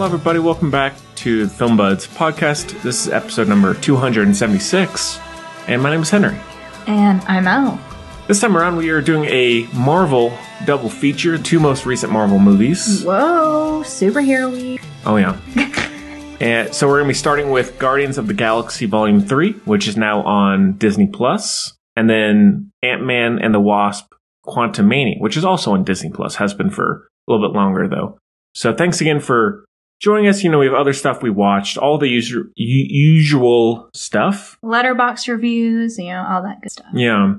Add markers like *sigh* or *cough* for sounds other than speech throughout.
Hello, everybody. Welcome back to the Film Buds podcast. This is episode number 276, and my name is Henry. And I'm out. This time around, we are doing a Marvel double feature, two most recent Marvel movies. Whoa, superhero week. Oh, yeah. *laughs* and so we're going to be starting with Guardians of the Galaxy Volume 3, which is now on Disney Plus, and then Ant Man and the Wasp Quantumania, which is also on Disney Plus, has been for a little bit longer, though. So thanks again for joining us. You know, we have other stuff we watched, all the usual, usual stuff. Letterboxd reviews, you know, all that good stuff. Yeah.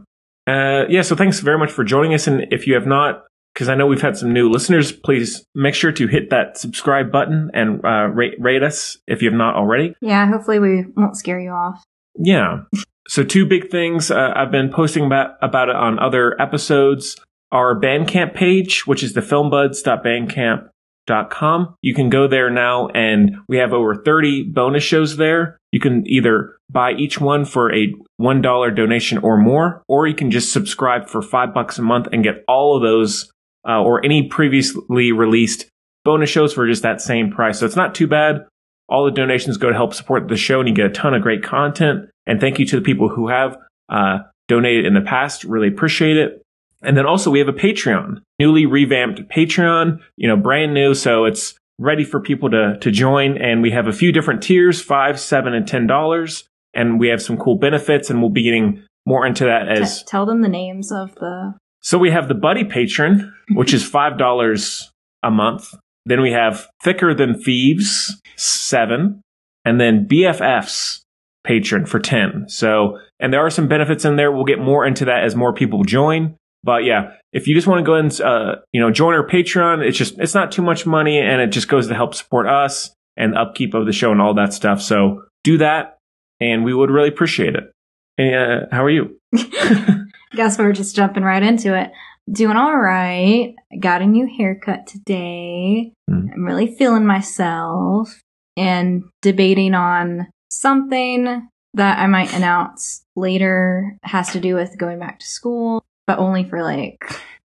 Uh, yeah, so thanks very much for joining us. And if you have not, because I know we've had some new listeners, please make sure to hit that subscribe button and uh, rate, rate us if you have not already. Yeah, hopefully we won't scare you off. Yeah. So two big things uh, I've been posting about, about it on other episodes. Our Bandcamp page, which is the filmbuds.bandcamp com. You can go there now and we have over 30 bonus shows there. You can either buy each one for a $1 donation or more, or you can just subscribe for five bucks a month and get all of those uh, or any previously released bonus shows for just that same price. So it's not too bad. All the donations go to help support the show and you get a ton of great content. And thank you to the people who have uh, donated in the past. Really appreciate it. And then also we have a Patreon, newly revamped Patreon, you know, brand new. So it's ready for people to, to join. And we have a few different tiers, five, seven, and ten dollars. And we have some cool benefits and we'll be getting more into that as T- tell them the names of the So we have the buddy patron, which is *laughs* five dollars a month. Then we have thicker than thieves, seven, and then BFFs patron for 10. So, and there are some benefits in there. We'll get more into that as more people join. But yeah, if you just want to go and uh, you know join our Patreon, it's just it's not too much money, and it just goes to help support us and upkeep of the show and all that stuff. So do that, and we would really appreciate it. And, uh, how are you? *laughs* Guess we're just jumping right into it. Doing all right. Got a new haircut today. Mm. I'm really feeling myself and debating on something that I might announce later has to do with going back to school but only for like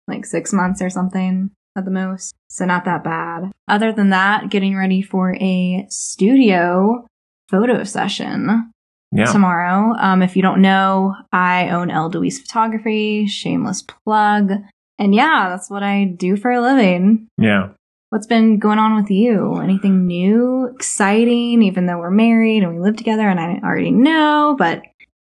like six months or something at the most. So not that bad. Other than that, getting ready for a studio photo session Yeah. tomorrow. Um, if you don't know, I own Elle DeWeese Photography, shameless plug. And yeah, that's what I do for a living. Yeah. What's been going on with you? Anything new, exciting, even though we're married and we live together and I already know, but in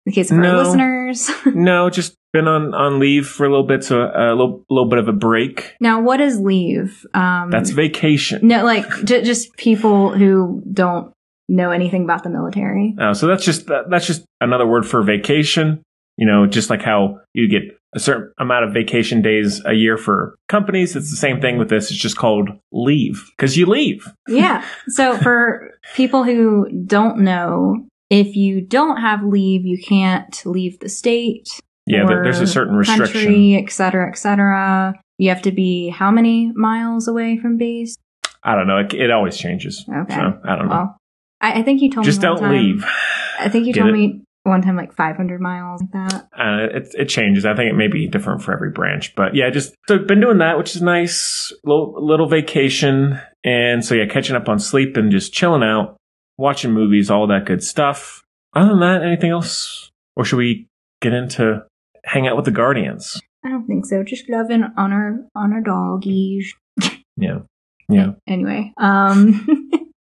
the case of No. our listeners. *laughs* no, just been on on leave for a little bit, so a little little bit of a break. now, what is leave? Um, That's vacation. no, like j- just people who don't know anything about the military. Uh, so that's just that, that's just another word for vacation. You know, just like how you get a certain amount of vacation days a year for companies, it's the same thing with this. It's just called leave because you leave. *laughs* Yeah. So for people who don't know, if you don't have leave, you can't leave the state. Yeah, there's a certain restriction. Country, et cetera, et cetera. You have to be how many miles away from base? I don't know. It, it always changes. Okay. So I don't know. Well, I, I think you told just me. one don't time- leave. I think you Get told it? me one time like 500 miles like that. Uh, it, it changes. I think it may be different for every branch, but yeah, just so been doing that, which is nice. Little little vacation, and so yeah, catching up on sleep and just chilling out, watching movies, all that good stuff. Other than that, anything else, or should we get into hang out with the Guardians? I don't think so. Just loving on our on our doggies. Yeah, yeah. Anyway, um,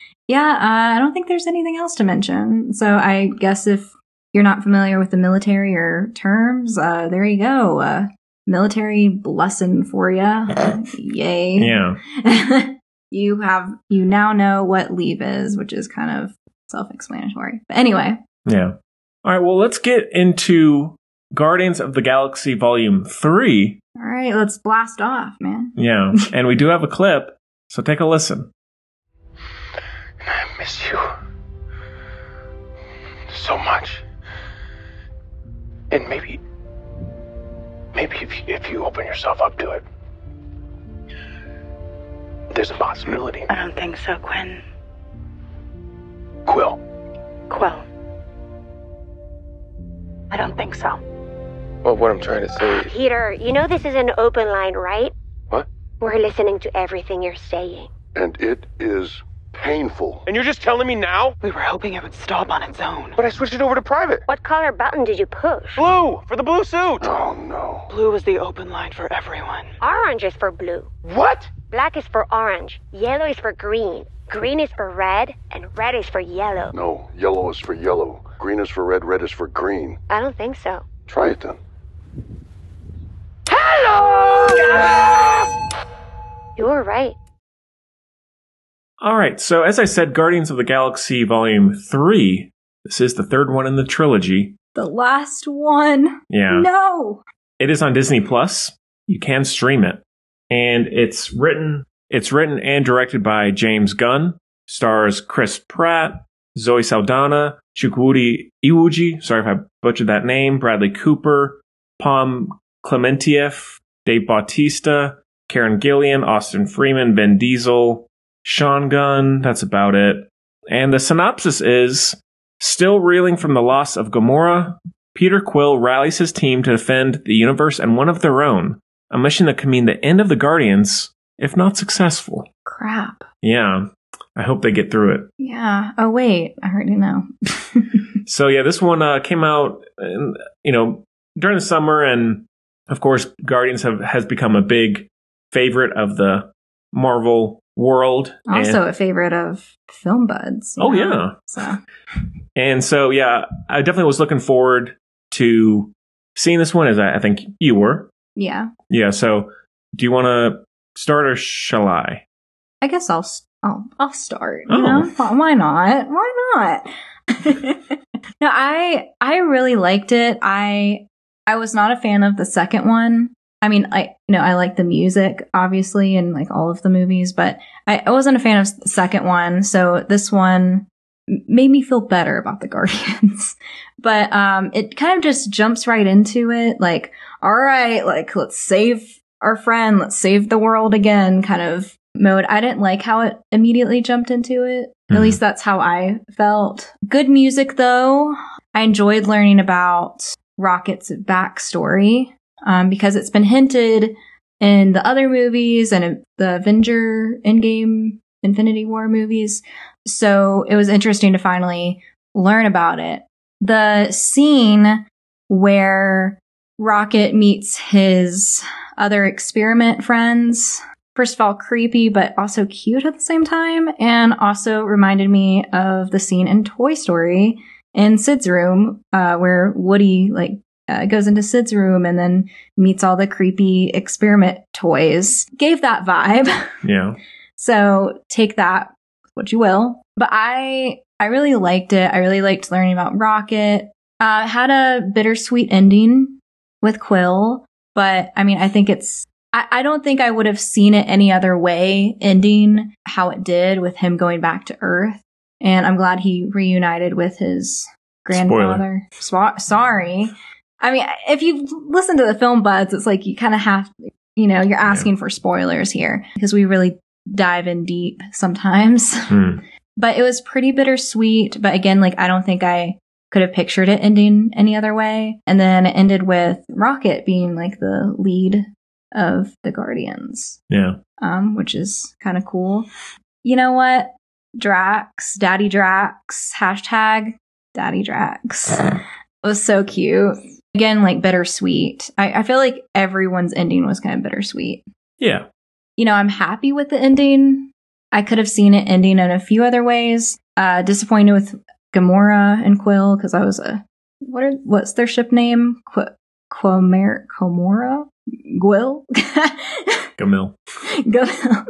*laughs* yeah, uh, I don't think there's anything else to mention. So I guess if you're not familiar with the military or terms, uh, there you go. Uh, military lesson for you. *laughs* Yay. Yeah. *laughs* you have you now know what leave is, which is kind of self-explanatory. But anyway, Yeah. All right. Well, let's get into Guardians of the Galaxy Volume 3. all right, let's blast off, man. Yeah. *laughs* and we do have a clip. So take a listen. And I miss you so much. And maybe, maybe if you, if you open yourself up to it, there's a possibility. I don't think so, Quinn. Quill, Quill. I don't think so. Well, what I'm trying to say is, Peter, you know this is an open line, right? What? We're listening to everything you're saying. and it is painful. and you're just telling me now? We were hoping it would stop on its own. But I switched it over to private. What color button did you push? Blue for the blue suit. Oh no. Blue was the open line for everyone. Orange is for blue. What? Black is for orange. Yellow is for green. Green is for red. And red is for yellow. No, yellow is for yellow. Green is for red, red is for green. I don't think so. Try it then. You were right. All right. So, as I said, Guardians of the Galaxy Volume 3. This is the third one in the trilogy. The last one. Yeah. No. It is on Disney Plus. You can stream it. And it's written it's written and directed by James Gunn. Stars Chris Pratt, Zoe Saldana, Chukwudi Iwuji, sorry if I butchered that name, Bradley Cooper, Pom Klementieff, Dave Bautista, Karen Gillan, Austin Freeman, Vin Diesel, Sean Gunn, that's about it. And the synopsis is Still reeling from the loss of Gamora, Peter Quill rallies his team to defend the universe and one of their own, a mission that could mean the end of the Guardians, if not successful. Crap. Yeah, I hope they get through it. Yeah. Oh wait, I already know. *laughs* So yeah, this one uh, came out, in, you know, during the summer, and of course, Guardians have has become a big favorite of the Marvel world. And- also a favorite of film buds. Oh, know? yeah. So *laughs* And so, yeah, I definitely was looking forward to seeing this one, as I, I think you were. yeah, Yeah. So, do you want to start or shall I? I guess I'll I'll oh, I'll start. Oh. You know, Why- why not? Why not? *laughs* no, I I really liked it. I I was not a fan of the second one. I mean, I you know I like the music obviously and like all of the movies, but I, I wasn't a fan of the second one. So this one made me feel better about the *laughs* Guardians. but um, it kind of just jumps right into it. Like, all right, like let's save our friend, let's save the world again, kind of mode. I didn't like how it immediately jumped into it. At Mhm. least that's how I felt. Good music though. I enjoyed learning about Rocket's backstory um, because it's been hinted in the other movies and the Avenger Endgame Infinity War movies. So it was interesting to finally learn about it. The scene where Rocket meets his other experiment friends. First of all, creepy, but also cute at the same time, and also reminded me of the scene in Toy Story in Sid's room, uh, where Woody like uh, goes into Sid's room and then meets all the creepy experiment toys. Gave that vibe. *laughs* Yeah. So take that what you will. But I I really liked it. I really liked learning about Rocket. Uh, had a bittersweet ending with Quill, but I mean, I think it's. I, I don't think I would have seen it any other way ending how it did with him going back to Earth. And I'm glad he reunited with his grandfather. Swa- sorry. I mean, if you listen to the film buds, it's like you kind of have, you know, you're asking for spoilers here because we really dive in deep sometimes. *laughs* Hmm. but it was pretty bittersweet. But again, like I don't think I could have pictured it ending any other way. And then it ended with Rocket being like the lead of the Guardians, Yeah. um, which is kind of cool. You know what? Drax, Daddy Drax, hashtag Daddy Drax. It was so cute. Again, like bittersweet. I, I feel like everyone's ending was kind of bittersweet Yeah. you know, I'm happy with the ending. I could have seen it ending in a few other ways. Uh, disappointed with Gamora and Quill because I was a what are what's their ship name? Qu- Quamer Comora Gwill. *laughs* Gamil. Go-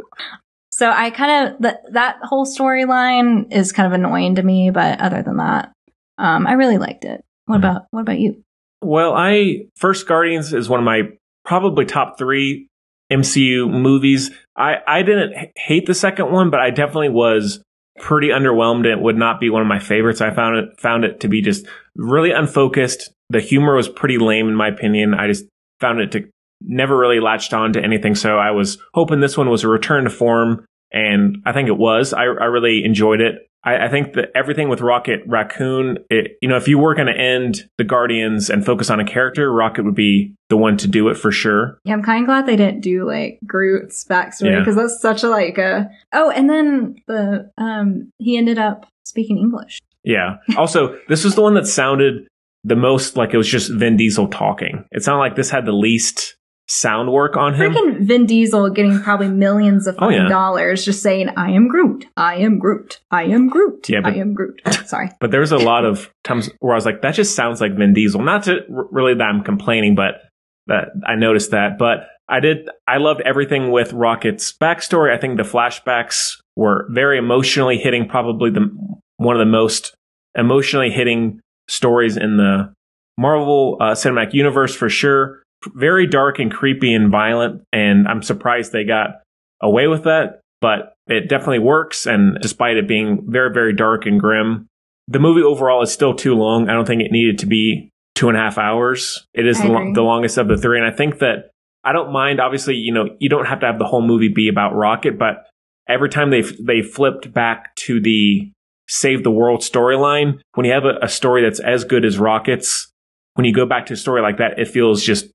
So I kind of that that whole storyline is kind of annoying to me, but other than that, um, I really liked it. What Mhm. about what about you? Well, I First Guardians is one of my probably top three MCU movies. I I didn't h- hate the second one, but I definitely was pretty underwhelmed. It would not be one of my favorites. I found it found it to be just really unfocused. The humor was pretty lame in my opinion. I just found it to never really latched on to anything. So I was hoping this one was a return to form, and I think it was. I, I really enjoyed it. I, I think that everything with Rocket Raccoon, it, you know, if you were going to end the Guardians and focus on a character, Rocket would be the one to do it for sure. Yeah, I'm kind of glad they didn't do like Groot's backstory Yeah. because that's such a like a oh, and then the um he ended up speaking English. Yeah. Also, this was the one that sounded the most like it was just Vin Diesel talking. It sounded like this had the least sound work on him. Freaking Vin Diesel getting probably millions of Oh, yeah. dollars just saying, I am Groot. I am Groot. I am Groot. Yeah, but- I am Groot. *laughs* Sorry. But there's a lot of times where I was like, that just sounds like Vin Diesel. Not to r- really that I'm complaining, but that I noticed that. But I did, I loved everything with Rocket's backstory. I think the flashbacks were very emotionally hitting, probably the one of the most emotionally hitting stories in the Marvel uh, Cinematic Universe for sure. Very dark and creepy and violent. And I'm surprised they got away with that, but it definitely works. And despite it being very, very dark and grim, the movie overall is still too long. I don't think it needed to be two and a half hours. It is the, lo- the longest of the three. And I think that I don't mind, obviously, you know, you don't have to have the whole movie be about Rocket, but every time they they flipped back to the save the world storyline, when you have a, a story that's as good as Rocket's, when you go back to a story like that, it feels just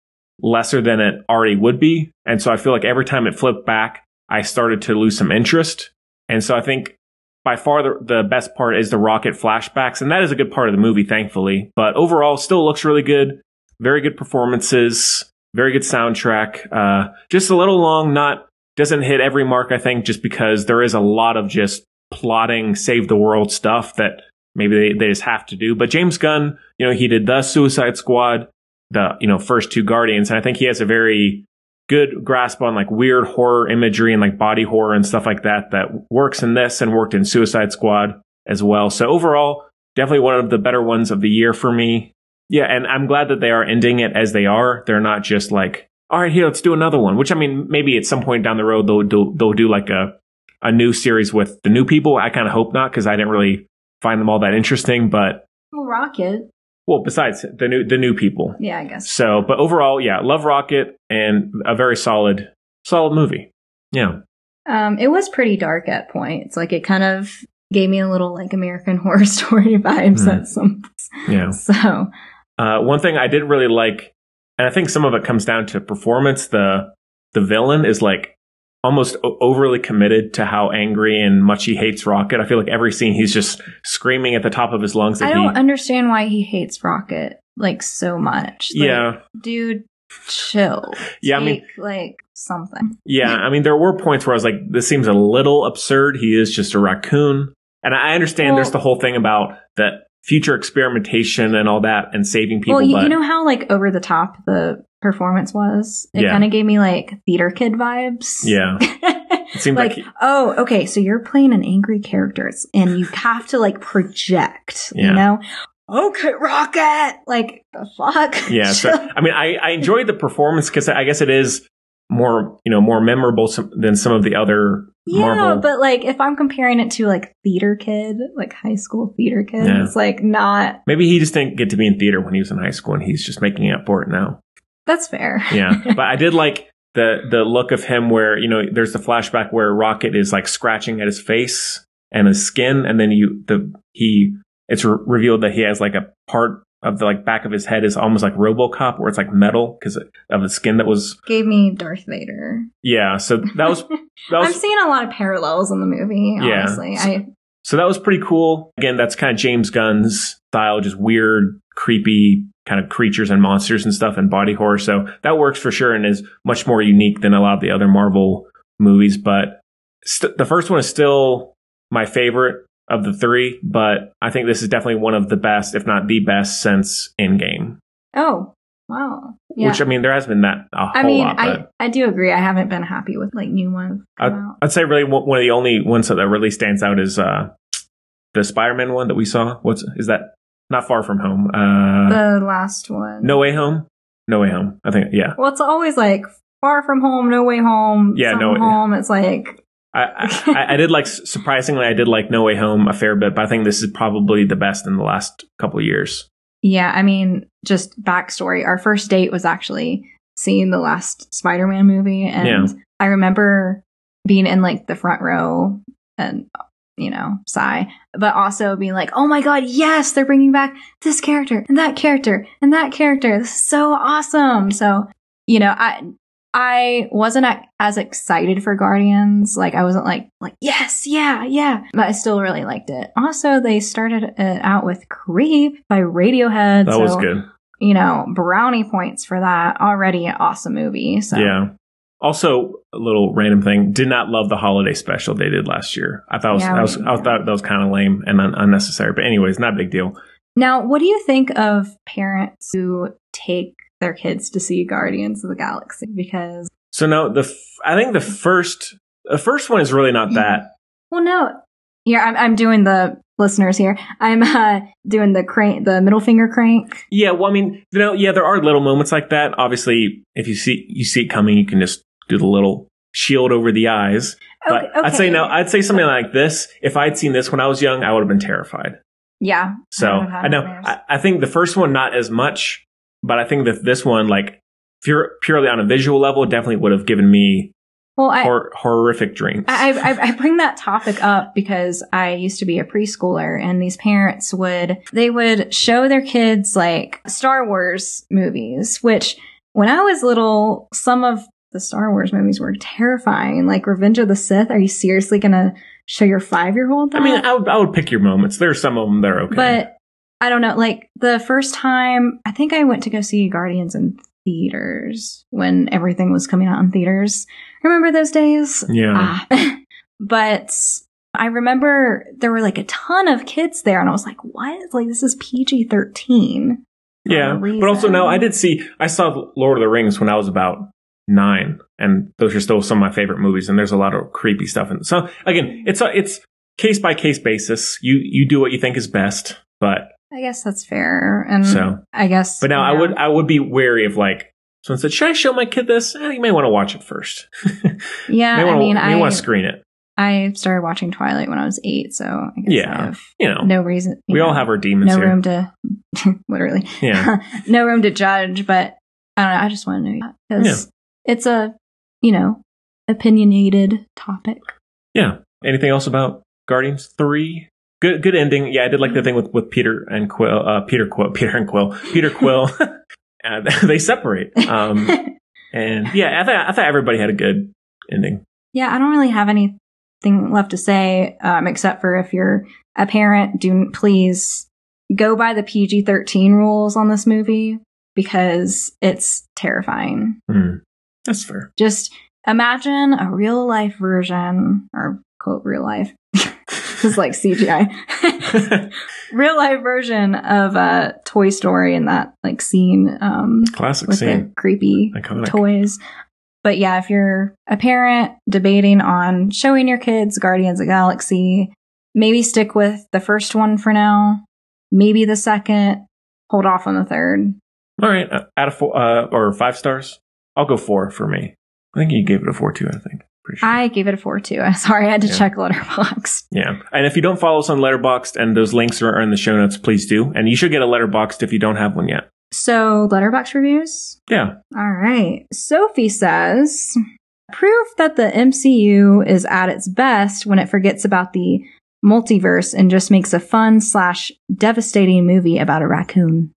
lesser than it already would be. And so I feel like every time it flipped back, I started to lose some interest. And so I think by far the, the best part is the rocket flashbacks. And that is a good part of the movie, thankfully. But overall, still looks really good. Very good performances. Very good soundtrack. Uh, just a little long, not, doesn't hit every mark, I think, just because there is a lot of just plotting, save the world stuff that maybe they, they just have to do. But James Gunn, you know, he did the Suicide Squad, the, you know, first two Guardians. And I think he has a very good grasp on like weird horror imagery and like body horror and stuff like that that works in this and worked in Suicide Squad as well. So overall, definitely one of the better ones of the year for me. Yeah, and I'm glad that they are ending it as they are. They're not just like, all right, here, let's do another one. Which I mean, maybe at some point down the road they'll do they'll do like a a new series with the new people. I kind of hope not because I didn't really find them all that interesting. But Rocket. Well, besides the new the new people, Yeah, I guess. so, but overall, yeah, love Rocket and a very solid, solid movie. Yeah. Um, it was pretty dark at points. Like it kind of gave me a little like American *laughs* Horror Story vibes Hmm. at some. Yeah. *laughs* So Uh, one thing I did really like, and I think some of it comes down to performance. The the villain is like almost o- overly committed to how angry and much he hates Rocket. I feel like every scene he's just screaming at the top of his lungs. That I don't he, understand why he hates Rocket like so much. Like, yeah, dude, chill. Yeah, I mean- like something. yeah. I mean, there were points where I was like, this seems a little absurd. He is just a raccoon, and I understand there's the whole thing about the future experimentation and all that and saving people. well, you, but you know how like over the top the performance was. It Yeah. kind of gave me like theater kid vibes. yeah, *laughs* it seemed like, like, oh, okay, so you're playing an angry character and you have to like project, Yeah. you know? Okay, Rocket! Like, the fuck? yeah. *laughs* So I mean, I I enjoyed the performance because I guess it is more you know more memorable some, than some of the other yeah, Marvel. but like if I'm comparing it to like theater kid, like high school theater kid, Yeah. it's like not. Maybe he just didn't get to be in theater when he was in high school, and he's just making up for it now. That's fair. *laughs* Yeah, but I did like the the look of him where you know there's the flashback where Rocket is like scratching at his face and his skin, and then you the he it's re- revealed that he has like a part of the like back of his head is almost like RoboCop, where it's like metal because of the skin that was Gave me Darth Vader. yeah. So that was *laughs* that I'm seeing a lot of parallels in the movie. Yeah. Honestly, I so that was pretty cool. Again, that's kind of James Gunn's style, just weird, creepy kind of creatures and monsters and stuff and body horror. So that works for sure and is much more unique than a lot of the other Marvel movies. But st- the first one is still my favorite of the three, but I think this is definitely one of the best, if not the best, since Endgame. oh Wow. Yeah. Which I mean, there has been that a whole I mean, lot. I, I do agree. I haven't been happy with like new ones. out. I'd say really one one of the only ones that really stands out is uh, the Spider-Man one that we saw. What's is that? Not far from home. Uh, the last one. no way home. No way home. I think yeah. Well, it's always like far from home, no way home. Yeah, no way- home. It's like I, I, I- did like surprisingly I did like No Way Home a fair bit, but I think this is probably the best in the last couple of years. Yeah, I mean, just backstory. Our first date was actually seeing the last Spider Man movie. And Yeah. I remember being in like the front row and, you know, sigh, but also being like, oh my God, yes, they're bringing back this character and that character and that character. This is so awesome. So, you know, I, I wasn't as excited for Guardians. Like I wasn't like like yes, yeah, yeah. But I still really liked it. Also, they started it out with "Creep" by Radiohead. That so, was good. You know, brownie points for that. Already an awesome movie. So Yeah. Also, a little random thing. Did not love the holiday special they did last year. I thought it was, I, was, I thought that was kind of lame and un- unnecessary. But anyways, not a big deal. now, what do you think of parents who take their kids to see Guardians of the Galaxy? Because So no, the f- I think the first the first one is really not that. *laughs* Well, no. Here, I'm, I'm doing the listeners here. I'm uh, doing the crank, the middle finger crank. Yeah, well, I mean, you know, yeah, there are little moments like that. Obviously, if you see you see it coming, you can just do the little shield over the eyes. But Okay, I'd say no. I'd say something like this. If I'd seen this when I was young, I would have been terrified. Yeah. So I know. I, I think the first one not as much, but I think that this one, like, pure, purely on a visual level, definitely would have given me well, I, hor- horrific dreams. I, I, I bring that topic up because I used to be a preschooler and these parents would, they would show their kids like Star Wars movies, which when I was little, some of the Star Wars movies were terrifying. Like Revenge of the Sith. Are you seriously going to show your five year old? I mean, I would, I would pick your moments. There are some of them that are okay. But I don't know. Like the first time, I think I went to go see Guardians in theaters when everything was coming out in theaters. Remember those days? yeah. Ah. *laughs* but I remember there were like a ton of kids there, and I was like, "What? Like this is PG thirteen." Yeah, but also now I did see. I saw Lord of the Rings when I was about nine, and those are still some of my favorite movies. And there's a lot of creepy stuff. And so again, it's a it's case by case basis. You you do what you think is best, but I guess that's fair. And So- I guess. but now I would I would be wary of like someone said, should I show my kid this? Eh, you may want to watch it first. *laughs* Yeah, may I mean, I want to screen it. I started watching Twilight when I was eight, so I guess Yeah. I have You know, no reason. we all have our demons no here. room to *laughs* literally Yeah. *laughs* no room to judge but i don't know i just want to know because it's a you know opinionated topic Yeah. Anything else about Guardians three? Good, good ending. Yeah, I did like the thing with, with Peter and Quill. Uh, Peter Quill, *laughs* Peter and Quill, Peter Quill. *laughs* uh, *laughs* they separate. Um, and yeah, I thought I thought everybody had a good ending. yeah i don't really have anything left to say um, except for if you're a parent do please go by the pg-13 rules on this movie because it's terrifying Hmm. That's fair. just imagine a real life version or quote real life. *laughs* Because like cgi *laughs* real life version of uh toy story in that like scene um Classic scene. creepy Iconic. toys. But yeah if you're a parent debating on showing your kids guardians of the galaxy maybe stick with the first one for now. Maybe the second. Hold off on the third. All right, out of four uh, or five stars, I'll go four for me. I think you gave it a four too. I think. Sure. i gave it a four too i'm *laughs* sorry i had to Yeah. check letterboxd *laughs* Yeah. And if you don't follow us on Letterboxd and those links are in the show notes, please do. And you should get a Letterboxd if you don't have one yet. so letterboxd reviews Yeah. All right. Sophie says proof that the MCU is at its best when it forgets about the multiverse and just makes a fun slash devastating movie about a raccoon.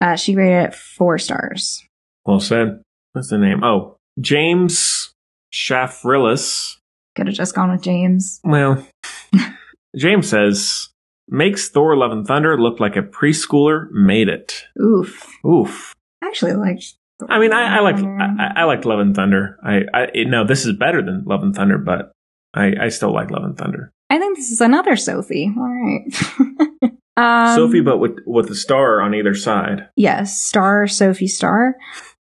Uh, she rated it four stars. Well said. What's the name? Oh, James Shafrillis. Could have just gone with James. Well, *laughs* James says, makes Thor Love and Thunder look like a preschooler made it. Oof. Oof. I actually liked. Thor I mean, I, I like I, I liked Love and Thunder. I, I no, this is better than Love and Thunder, but I, I still like Love and Thunder. I think this is another Sophie. All right. *laughs* Um, Sophie, but with with a star on either side. yes, star Sophie Star,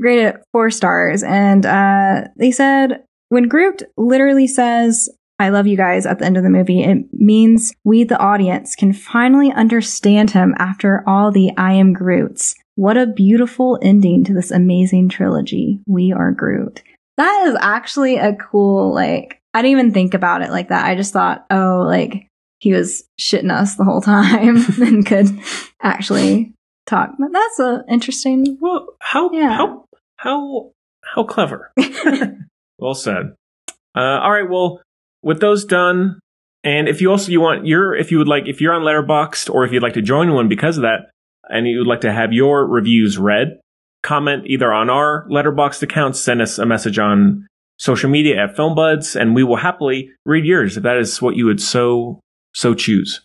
rated at four stars, and uh, they said when Groot literally says "I love you guys" at the end of the movie, it means we, the audience, can finally understand him after all the "I am Groots." What a beautiful ending to this amazing trilogy. We are Groot. That is actually a cool like. I didn't even think about it like that. I just thought, oh, like he was shitting us the whole *laughs* time and could actually talk. But that's a interesting. Well, how Yeah. how how how clever. *laughs* well said. Uh, all right. Well, with those done, and if you also you want your if you would like if you're on Letterboxd or if you'd like to join one because of that, and you would like to have your reviews read, comment either on our Letterboxd account, send us a message on social media at FilmBuds, and we will happily read yours if that is what you would so so choose.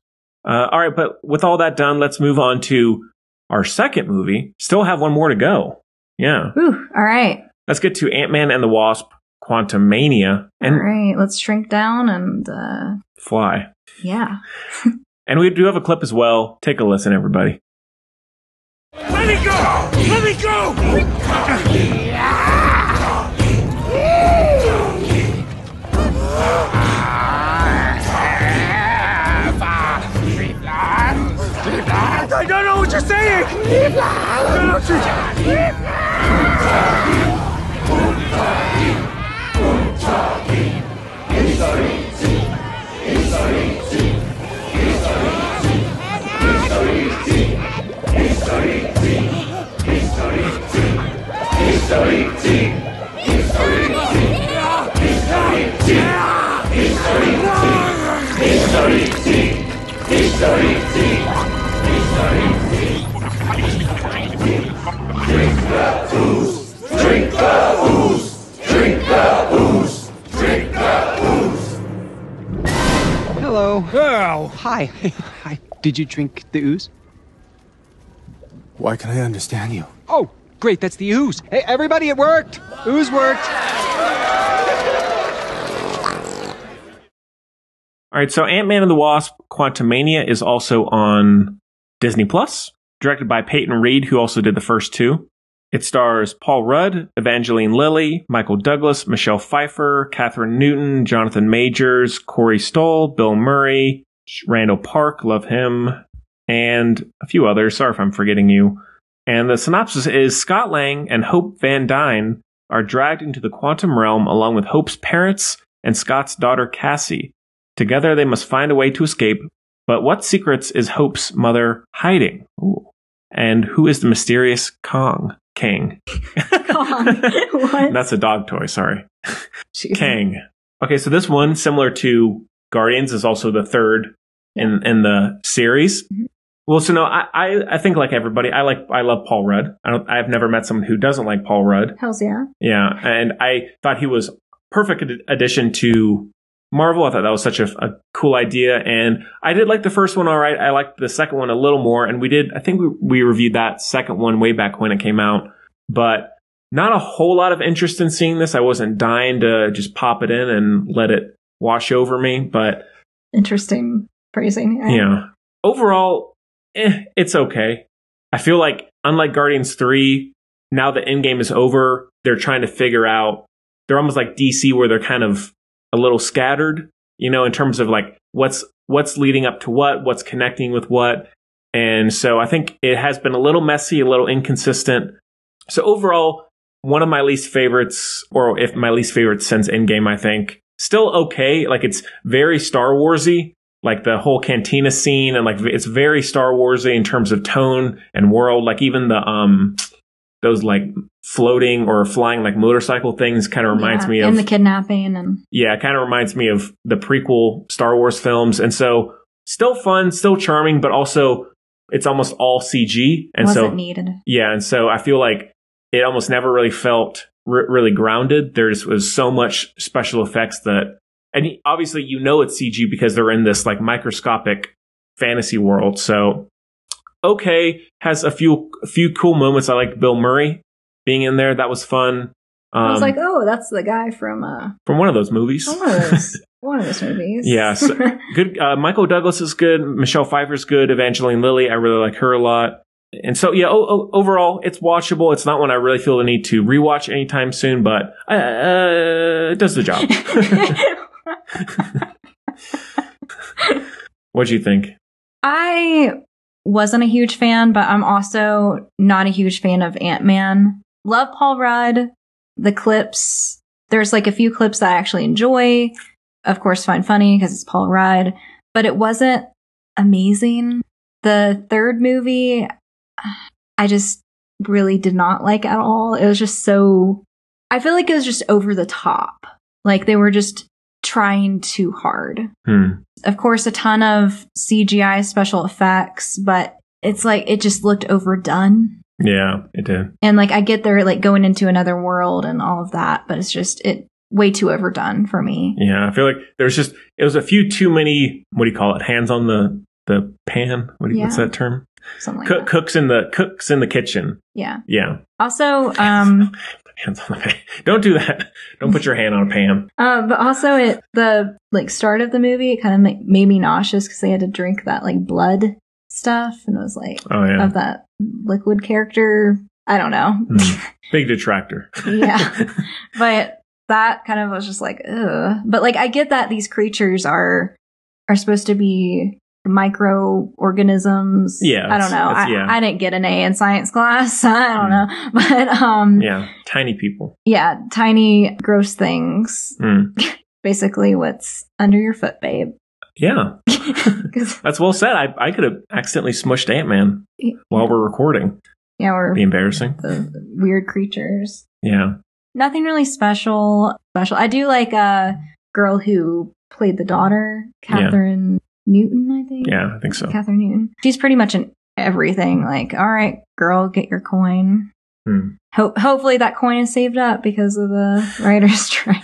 Uh, all right, but with all that done, let's move on to our second movie. Still have one more to go. Yeah. Whew, all right. Let's get to Ant Man and the Wasp, Quantumania, and all right. Let's shrink down and uh, fly. yeah. *laughs* And we do have a clip as well. Take a listen, everybody. Let me go! Let me go! I don't know what you're saying! I Hi. *laughs* Hi. Did you drink the ooze? why can I understand you? Oh, great. That's the ooze. Hey, everybody, it worked. Ooze worked. All right, so Ant Man and the Wasp, Quantumania is also on Disney Plus, directed by Peyton Reed, who also did the first two. It stars Paul Rudd, Evangeline Lilly, Michael Douglas, Michelle Pfeiffer, Kathryn Newton, Jonathan Majors, Corey Stoll, Bill Murray, Randall Park, love him, and a few others. Sorry if I'm forgetting you. And the synopsis is Scott Lang and Hope Van Dyne are dragged into the quantum realm along with Hope's parents and Scott's daughter Cassie. Together they must find a way to escape, but what secrets is Hope's mother hiding? Ooh. And who is the mysterious Kong King? Kong. *laughs* What? That's a dog toy, sorry. Jeez. Kang. Okay, so this one, similar to Guardians, is also the third in in the series. Mm-hmm. Well, so no, I, I I think like everybody, I like I love Paul Rudd. I don't I've never met someone who doesn't like Paul Rudd. Hells yeah. Yeah, and I thought he was perfect ad- addition to Marvel. I thought that was such a, a cool idea, and I did like the first one. All right, I liked the second one a little more, and we did. I think we we reviewed that second one way back when it came out, but not a whole lot of interest in seeing this. I wasn't dying to just pop it in and let it wash over me, but Interesting phrasing. yeah. Overall, eh, it's okay. I feel like, unlike Guardians 3, now the end game is over, they're trying to figure out, they're almost like DC where they're kind of a little scattered, you know, in terms of like what's, what's leading up to what, what's connecting with what. And so I think it has been a little messy, a little inconsistent. So overall, one of my least favorites, or if my least favorite since Endgame, I think. Still okay. Like it's very Star Warsy, like the whole cantina scene, and like it's very Star Warsy in terms of tone and world. Like even the um those like floating or flying like motorcycle things kind of reminds Yeah, me of and the kidnapping and yeah, it kind of reminds me of the prequel Star Wars films. And so still fun, still charming, but also it's almost all CG. And wasn't so needed. yeah, and so I feel like it almost never really felt r- really grounded. There just was so much special effects that, and obviously you know it's CG because they're in this like microscopic fantasy world. So okay, has a few a few cool moments. I like Bill Murray being in there. That was fun. Um, I was like, oh, that's the guy from uh from one of those movies. one of those. *laughs* One of those movies. Yes, good. Uh, Michael Douglas is good. Michelle Pfeiffer's good. Evangeline Lilly, I really like her a lot. And so, yeah, o- o- overall, it's watchable. It's not one I really feel the need to rewatch anytime soon, but uh, it does the job. *laughs* *laughs* what do you think? I wasn't a huge fan, but I'm also not a huge fan of Ant Man. Love Paul Rudd. The clips, there's like a few clips that I actually enjoy. Of course, find funny because it's Paul Rudd, but it wasn't amazing. The third movie, I just really did not like at all. It was just so, I feel like it was just over the top. Like they were just trying too hard Hmm. of course, a ton of CGI special effects, but it's like it just looked overdone. Yeah, it did. And like I get they're like going into another world and all of that, but it's just it way too overdone for me. Yeah, I feel like there's just it was a few too many. What do you call it? Hands on the the pan. What do you, what's that term? Something like Cook, cooks in the cooks in the kitchen. Yeah. Yeah, Also, *laughs* um, hands on the pan. *laughs* Don't do that. Don't put your hand on a pan. uh, but also it the like start of the movie it kind of ma- made me nauseous because they had to drink that like blood stuff and it was like Oh yeah, of that liquid character. I don't know. Hmm. big detractor. yeah. *laughs* But that kind of was just like, ugh. But like, I get that these creatures are are supposed to be microorganisms. Yeah, I don't know. I, yeah. I didn't get an A in science class. *laughs* I don't know. *laughs* But um, yeah. Tiny people. Yeah. Tiny gross things. Hmm. *laughs* Basically, what's under your foot, babe. Yeah. that's well said. I I could have accidentally smushed Ant Man while we're recording. yeah, we're Be embarrassing. the weird creatures. Yeah. Nothing really special. Special. I do like a girl who played the daughter, Yeah. Newton. I think. Yeah, I think so. Kathryn Newton. She's pretty much in everything. Like, all right, girl, get your coin. Hmm. Ho- hopefully that coin is saved up because of the *laughs* writer's strike.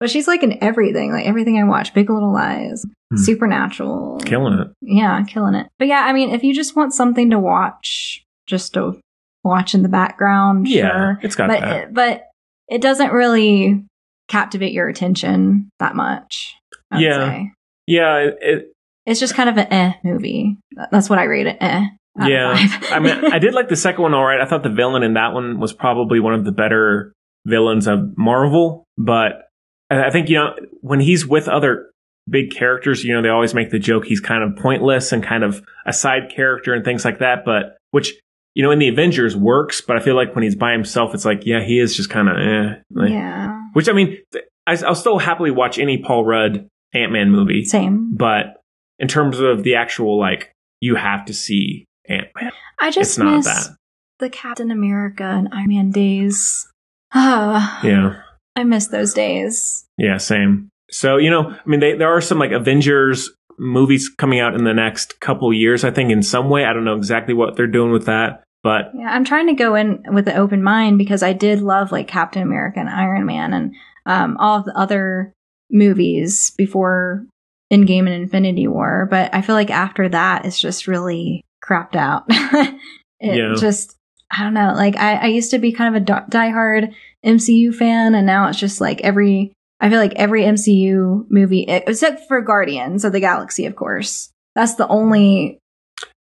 But she's like in everything, like everything I watch. Big Little Lies, Hmm. Supernatural, Killing it. yeah, killing it. But yeah, I mean, if you just want something to watch, just to watch in the background, Yeah, sure. it's got but that. but it doesn't really captivate your attention that much. Yeah. say. Yeah, it, it it's just kind of an eh movie. That's what I rate it. Eh. yeah. I mean, I did like the second one all right. I thought the villain in that one was probably one of the better villains of Marvel, but I I think, you know, when he's with other big characters, you know, they always make the joke he's kind of pointless and kind of a side character and things like that, but which, you know, in the Avengers works, but I feel like when he's by himself, it's like, yeah, he is just kind of eh. Like, yeah, Which I mean, I, I'll still happily watch any Paul Rudd Ant Man movie, same. but in terms of the actual, like, you have to see Ant Man. I just It's not miss that. the Captain America and Iron Man days. Ah, Yeah. I miss those days. Yeah, same. So, you know, I mean, they, there are some like Avengers movies coming out in the next couple years, I think, in some way. I don't know exactly what they're doing with that, but Yeah, I'm trying to go in with an open mind because I did love like Captain America and Iron Man and um, all of the other movies before Endgame and Infinity War. But I feel like after that, it's just really crapped out. *laughs* it Yeah. just, I don't know. Like I, I used to be kind of a di- diehard MCU fan, and now it's just like every. I feel like every MCU movie, except for Guardians of the Galaxy, of course, that's the only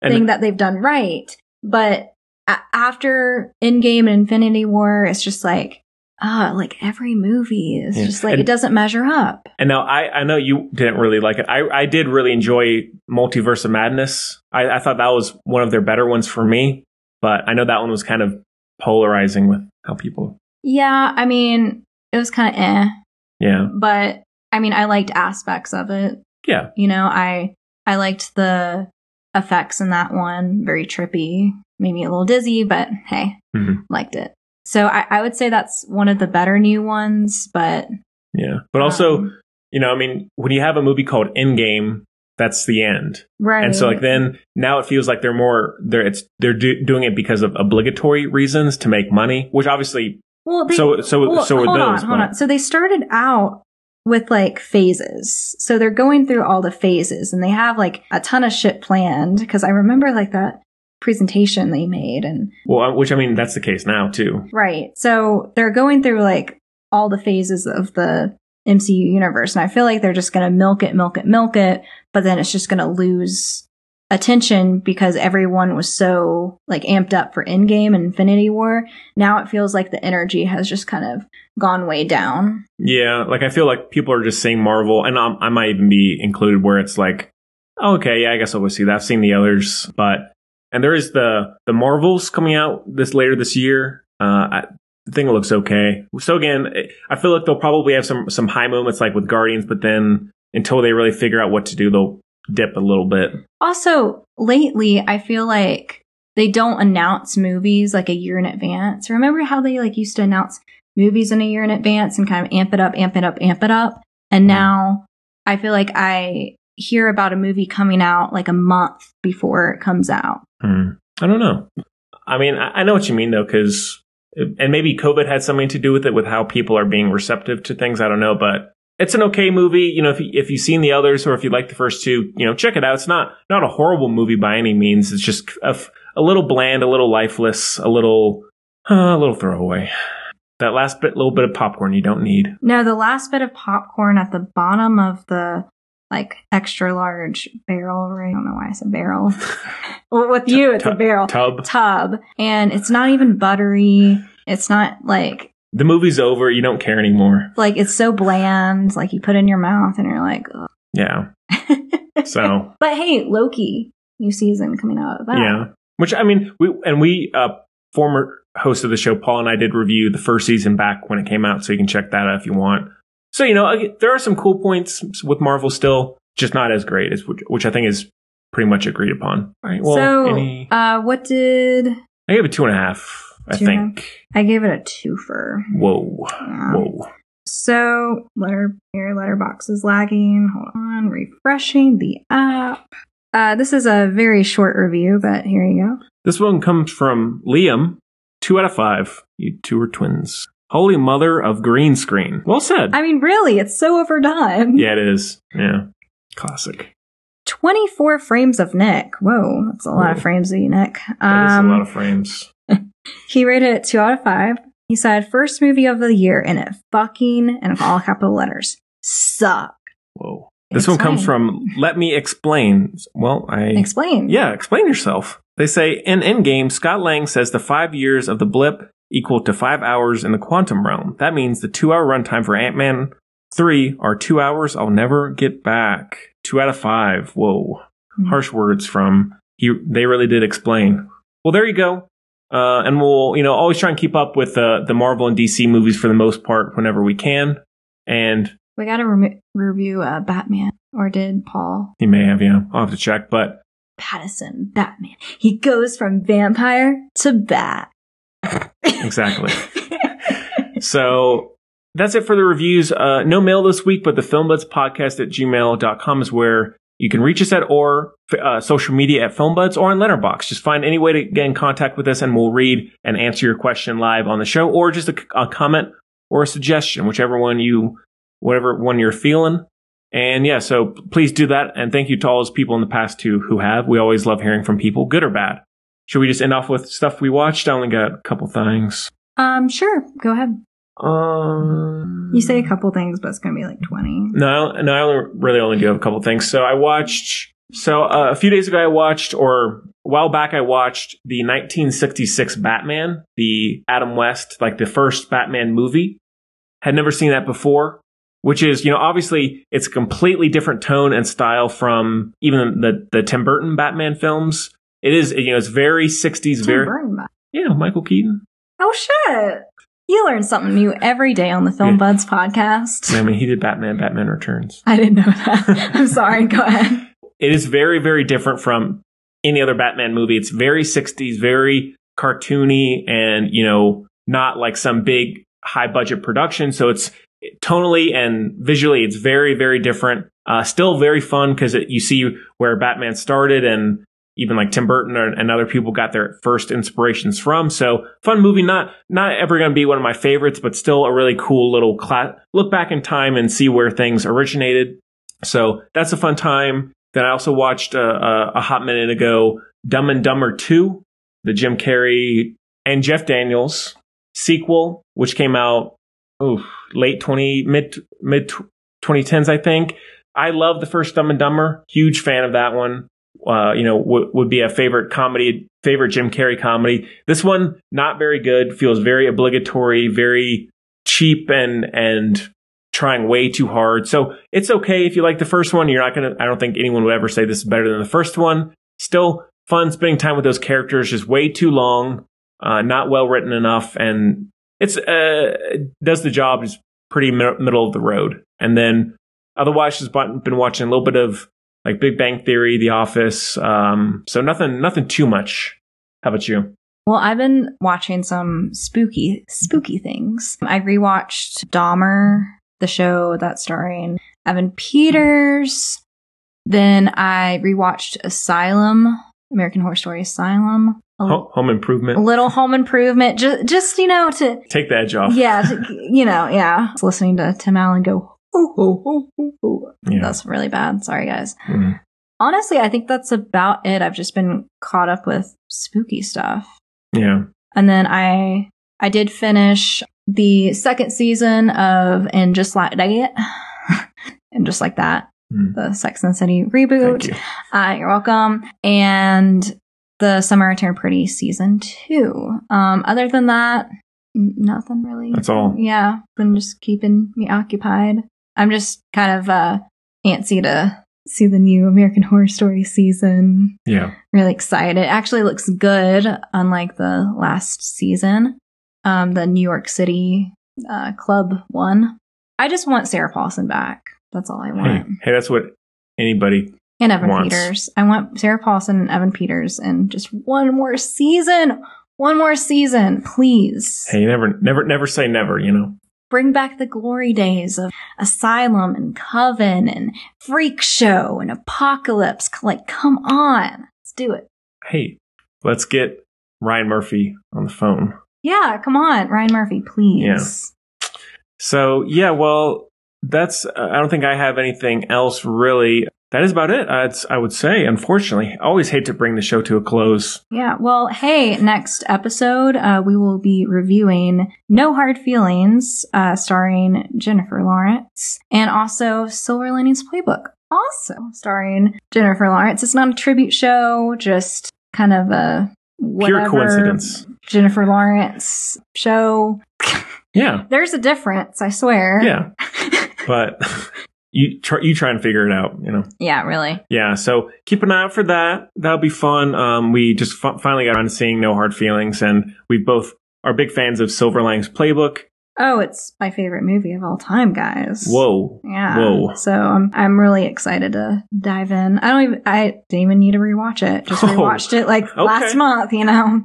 And- thing that they've done right. But a- after Endgame and Infinity War, it's just like, ah, like every movie is Yeah. just like And- it doesn't measure up. And now I, I know you didn't really like it. I, I did really enjoy Multiverse of Madness. I, I thought that was one of their better ones for me, but I know that one was kind of polarizing with how people. Yeah, I mean, it was kind of eh, Yeah. but I mean, I liked aspects of it. Yeah. You know, I I liked the effects in that one, very trippy, made me a little dizzy, but hey, Mhm. liked it. So I, I would say that's one of the better new ones, but Yeah. But also, um, you know, I mean, when you have a movie called Endgame, that's the end. right. And so like then now it feels like they're more they're it's they're do, doing it because of obligatory reasons to make money, which obviously Well, they, so so well, so are hold those. on, hold on. So they started out with like phases. So they're going through all the phases and they have like a ton of shit planned because I remember like that presentation they made and Well, uh, which I mean that's the case now too. right. So they're going through like all the phases of the MCU universe. And I feel like they're just going to milk it, milk it, milk it, but then it's just going to lose attention because everyone was so like amped up for Endgame and Infinity War. Now it feels like the energy has just kind of gone way down. Yeah, like I feel like people are just saying Marvel, and I'm, I might even be included where it's like, okay, yeah, I guess I'll go see that. I've seen the others, but and there is the the Marvels coming out this later this year. Uh, I, the thing looks okay. So again, I feel like they'll probably have some some high moments like with Guardians, but then until they really figure out what to do, they'll dip a little bit. Also, lately, I feel like they don't announce movies like a year in advance. Remember how they like used to announce movies in a year in advance and kind of amp it up, amp it up, amp it up? And now I feel like I hear about a movie coming out like a month before it comes out. Hmm. I don't know. I mean, I, I know what you mean though, because and maybe COVID had something to do with it, with how people are being receptive to things. I don't know, but it's an okay movie. You know, if you, if you've seen the others or if you like the first two, you know, check it out. It's not not a horrible movie by any means. It's just a, a little bland, a little lifeless, a little uh, a little throwaway. That last bit, little bit of popcorn you don't need. No, the last bit of popcorn at the bottom of the like extra large barrel. Right? I don't know why I said barrel. *laughs* well, with you, it's a barrel Tub. tub, and it's not even buttery. It's not like The movie's over. You don't care anymore. like it's so bland. Like you put it in your mouth, and you're like, Ugh. Yeah. *laughs* So but hey, Loki, new season coming out of that. Yeah. Which I mean, we and we uh former host of the show, Paul and I did review the first season back when it came out, so you can check that out if you want. So you know, there are some cool points with Marvel still, just not as great as which, which I think is pretty much agreed upon. All right. Well, so, any, uh, what did I gave it two and a half. I Two and a think. I gave it a twofer. Whoa. Yeah. Whoa. So letter your letterboxd is lagging. Hold on, refreshing the app. Uh, this is a very short review, but here you go. This one comes from Liam. Two out of five. You two are twins. Holy mother of green screen. Well said. I mean, really, it's so overdone. yeah, it is. Yeah. Classic. 24 frames of Nick. Whoa, that's a lot of frames of you, Nick. That is Um, a lot of frames. *laughs* He rated it 2 out of 5. He said, first movie of the year, and it fucking, and all capital letters, suck. Whoa. This one comes from Let Me Explain. Well, I. Explain. Yeah, explain yourself. They say in Endgame, Scott Lang says the five years of the blip equal to five hours in the quantum realm. That means the two hour runtime for Ant Man 3 are two hours I'll never get back. Two out of five. Whoa. Hmm. Harsh words from. He, they really did explain. Well, there you go. Uh, and we'll, you know, always try and keep up with uh, the Marvel and DC movies for the most part whenever we can. And We gotta rem- review uh, Batman. Or did Paul? he may have, yeah, I'll have to check. But Pattinson, Batman. He goes from vampire to bat. Exactly. so that's it for the reviews. Uh, no mail this week, but the filmbuds podcast at gmail.com is where you can reach us at or uh, social media at filmbuds or on letterboxd. Just find any way to get in contact with us and we'll read and answer your question live on the show or just a, a comment or a suggestion, whichever one you, whatever one you're feeling. And yeah, so please do that. And thank you to all those people in the past too who have. We always love hearing from people, good or bad. Should we just end off with stuff we watched? I only got a couple things. Um, sure. Go ahead. Um, You say a couple things, but it's gonna be like 20. no, no, I only, really only do have a couple things. So I watched. So uh, a few days ago, I watched, or a while back, I watched the 1966 Batman, the Adam West, like the first Batman movie. Had never seen that before, which is, you know, obviously it's a completely different tone and style from even the the Tim Burton Batman films. It is, you know, it's very 60s, Tim very Burton yeah, Michael Keaton. Oh shit! You learn something new every day on the Film Yeah. Buds podcast. I mean, he did Batman, Batman Returns. I didn't know that. *laughs* I'm sorry. Go ahead. it is very very different from any other batman movie it's very 60s very cartoony and you know not like some big high budget production so it's tonally and visually it's very very different uh, still very fun because you see where batman started and even like tim burton and, other people got their first inspirations from so fun movie not not ever going to be one of my favorites but still a really cool little cla- look back in time and see where things originated so that's a fun time then I also watched uh, uh, a hot minute ago Dumb and Dumber To, the Jim Carrey and Jeff Daniels sequel, which came out oh late twenty mid mid twenty tens, I think. I love the first Dumb and Dumber. Huge fan of that one. Uh, you know, w- would be a favorite comedy, favorite Jim Carrey comedy. This one, not very good. Feels very obligatory, very cheap, and and trying way too hard. So it's okay if you like the first one. You're not gonna. I don't think anyone would ever say this is better than the first one. Still fun spending time with those characters. Just way too long. Uh, not well written enough, and it's uh it does the job. Is pretty mi- middle of the road. And then otherwise, just been watching a little bit of like Big Bang Theory, The Office. Um, so nothing, nothing too much. How about you? Well, I've been watching some spooky, spooky things. I rewatched Dahmer, the show that's starring Evan Peters. Then I rewatched Asylum, American Horror Story Asylum. A Ho- Home Improvement. a little home improvement, just, just, you know, to, Take the edge off. yeah, to, you know, yeah. Listening to Tim Allen go, "Hoo, hoo, hoo, hoo, hoo." Yeah. that's really bad. Sorry, guys. Mhm. Honestly, I think that's about it. I've just been caught up with spooky stuff. Yeah. And then I I did finish the second season of And Just Like That. *sighs* and just like that. Mm. The Sex and the City reboot. Thank you. Uh, you're welcome. And the Summer I Turned Pretty season two. Um, other than that, nothing really. That's all. Yeah, been just keeping me occupied. I'm just kind of uh, antsy to see the new American Horror Story season. Yeah. Really excited. It actually looks good, unlike the last season. Um, the New York City uh, club one. I just want Sarah Paulson back. That's all I want. hey, that's what anybody. And Evan wants. Peters. I want Sarah Paulson and Evan Peters and just one more season. One more season, please. Hey, never, never, never say never. You know. Bring back the glory days of Asylum and Coven and Freak Show and Apocalypse. Like, come on. Let's do it. Hey, let's get Ryan Murphy on the phone. Yeah, come on. Ryan Murphy, please. Yeah. So yeah, well, that's. Uh, I don't think I have anything else really. That is about it. I'd, I would say. Unfortunately, I always hate to bring the show to a close. Yeah. Well, hey, next episode, uh, we will be reviewing No Hard Feelings, uh, starring Jennifer Lawrence, and also Silver Linings Playbook, also starring Jennifer Lawrence. It's not a tribute show, just kind of a whatever coincidence. Jennifer Lawrence show. Yeah, *laughs* There's a difference, I swear. yeah. *laughs* but *laughs* you try, you try and figure it out. You know. Yeah, really. Yeah, so keep an eye out for that. That'll be fun. Um, we just f- finally got around to seeing No Hard Feelings, and we both are big fans of Silver Linings Playbook. Oh, it's my favorite movie of all time, guys. Whoa, Yeah. Whoa. So I'm I'm really excited to dive in. I don't even I didn't even need to rewatch it. Just *laughs* Oh, rewatched it like okay. last month, you know.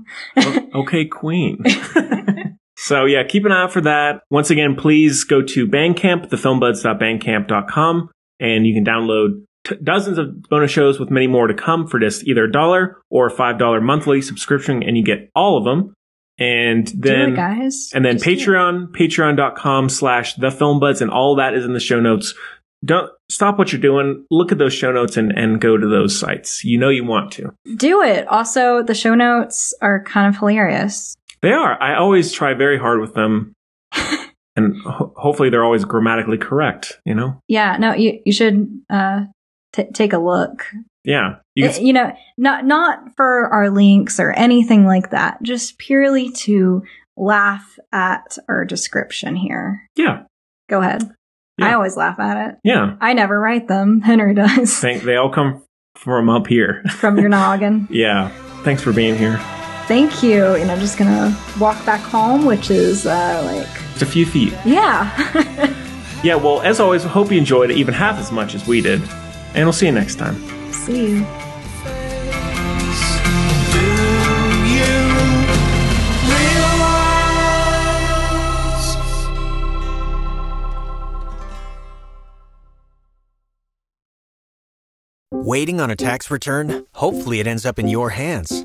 Okay, Queen. *laughs* *laughs* so yeah, keep an eye out for that. Once again, please go to Bandcamp, thefilmbuds.bandcamp.com, and you can download t- dozens of bonus shows with many more to come for just either a dollar or a five dollar monthly subscription, and you get all of them. And then it, guys. and then Just. Patreon, patreon.com slash the film and all that is in the show notes. Don't stop what you're doing. Look at those show notes and, and go to those sites. You know you want to. Do it. Also, the show notes are kind of hilarious. They are. I always try very hard with them. *laughs* and ho- hopefully they're always grammatically correct, you know? Yeah, no, you you should uh t- take a look. Yeah. You Uh, can, you know, not not for our links or anything like that. Just purely to laugh at our description here. yeah. Go ahead. I always laugh at it. Yeah. I never write them. *laughs* Henry does Think they all come from up here. from your noggin. *laughs* yeah. Thanks for being here. Thank you. And I'm just gonna walk back home, which is uh, like, Just a few feet. yeah. *laughs* Yeah, well, as always, hope you enjoyed it even half as much as we did. And we'll see you next time. See you. Waiting on a tax return? Hopefully, it ends up in your hands.